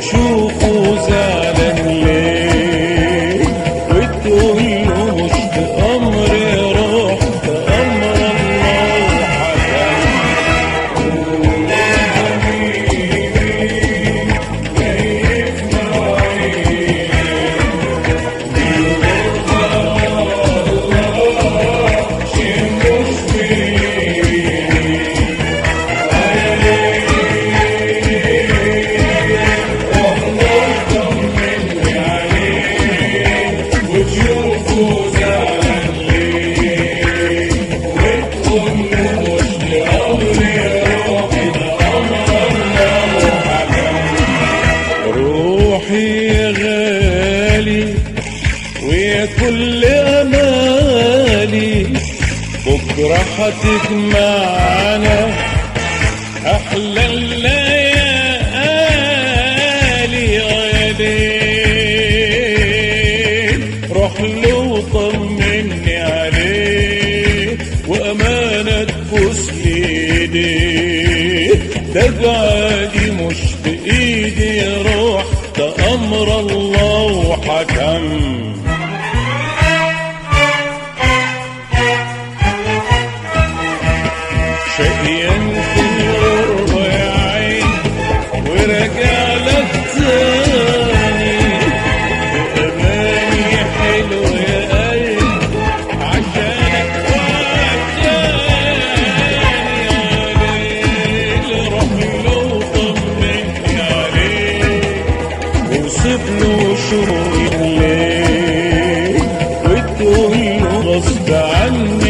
祝福 كل أمالي. بكرة حتجمعنا. أحلى الليالي يا ليل روح له وطمني عليه وأمانة تبوس ايديه تبعدي مش بإيدي. يا روح ده أمر الله وحكي شقيان في الغربة يا عين وراجع لك تاني بأماني حلوة يا عشانك يا ليل وطمني له شروق الليل غصب عني.